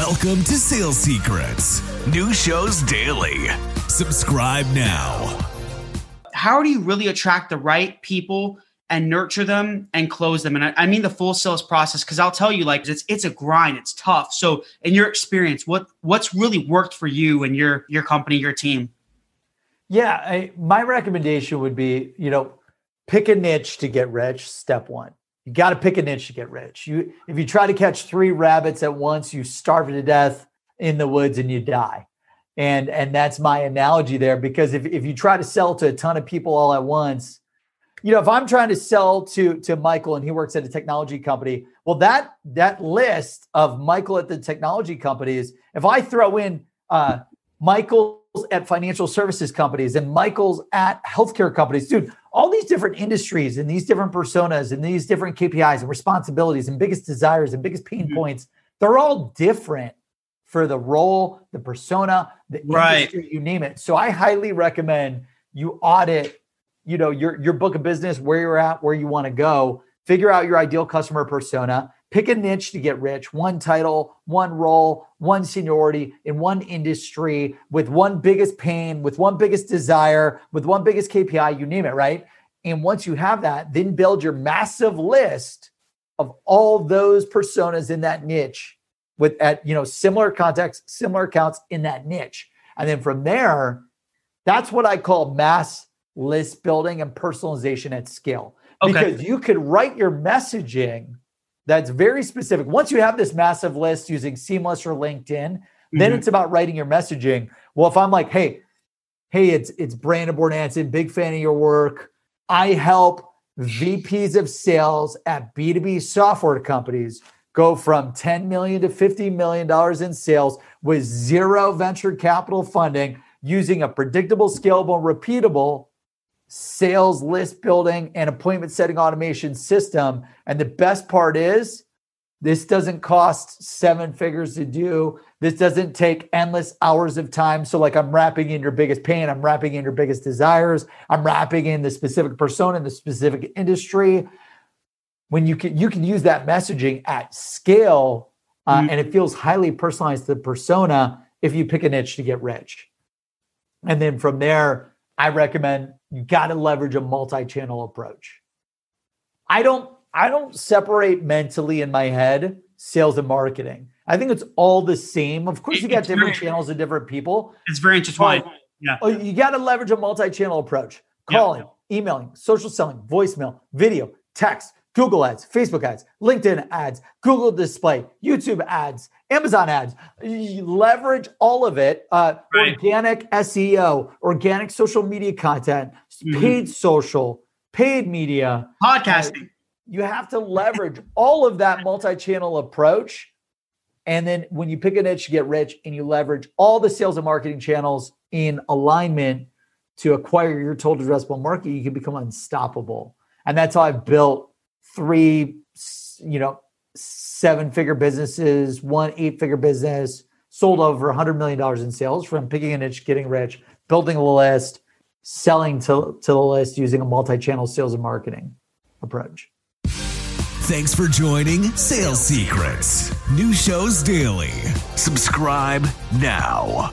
Welcome to Sales Secrets. New shows daily. Subscribe now. How do you really attract the right people and nurture them and close them? And I, I mean the full sales process because I'll tell you, like it's it's a grind, it's tough. So, in your experience, what what's really worked for you and your your company, your team? Yeah, I, my recommendation would be, you know, pick a niche to get rich. Step one. You got to pick a niche to get rich. You, if you try to catch three rabbits at once, you starve to death in the woods and you die. And and that's my analogy there because if if you try to sell to a ton of people all at once, you know, if I'm trying to sell to to Michael and he works at a technology company, well, that that list of Michael at the technology companies, if I throw in uh, Michael's at financial services companies and Michael's at healthcare companies, dude, all these different industries and these different personas and these different KPIs and responsibilities and biggest desires and biggest pain mm-hmm. points, they're all different for the role, the persona, the right. industry, you name it. So I highly recommend you audit, you know, your your book of business, where you're at, where you want to go, figure out your ideal customer persona, pick a niche to get rich, one title, one role, one seniority in one industry with one biggest pain, with one biggest desire, with one biggest KPI, you name it, right? And once you have that, then build your massive list of all those personas in that niche with at you know similar contexts, similar accounts in that niche. And then from there, that's what I call mass list building and personalization at scale. Okay. Because you could write your messaging that's very specific. Once you have this massive list using Seamless or LinkedIn, mm-hmm. then it's about writing your messaging. Well, if I'm like, hey, hey, it's it's Brandon Bornancin, big fan of your work. I help VPs of sales at B2B software companies go from 10 million to 50 million dollars in sales with zero venture capital funding using a predictable, scalable, repeatable sales list building and appointment setting automation system. And the best part is this doesn't cost seven figures to do. This doesn't take endless hours of time. So, like, I'm wrapping in your biggest pain, I'm wrapping in your biggest desires, I'm wrapping in the specific persona in the specific industry when you can you can use that messaging at scale uh, mm-hmm. and it feels highly personalized to the persona if you pick a niche to get rich and then from there i recommend you got to leverage a multi-channel approach. I don't i don't separate mentally in my head sales and marketing. I think it's all the same. Of course you got different very, channels and different people. It's very intertwined. Yeah. oh, you got to leverage a multi-channel approach. Calling yeah. emailing social selling voicemail video text Google ads, Facebook ads, LinkedIn ads, Google display, YouTube ads, Amazon ads. You leverage all of it. Uh, right. Organic SEO, organic social media content, mm-hmm. paid social, paid media, podcasting. You have to leverage all of that multi-channel approach. And then when you pick a niche, you get rich and you leverage all the sales and marketing channels in alignment to acquire your total addressable market, you can become unstoppable. And that's how I've built three, you know, seven figure businesses, one eight figure business, sold over $100 million in sales from picking a niche, getting rich, building a list, selling to, to the list using a multi channel sales and marketing approach. Thanks for joining Sales Secrets. New shows daily. Subscribe now.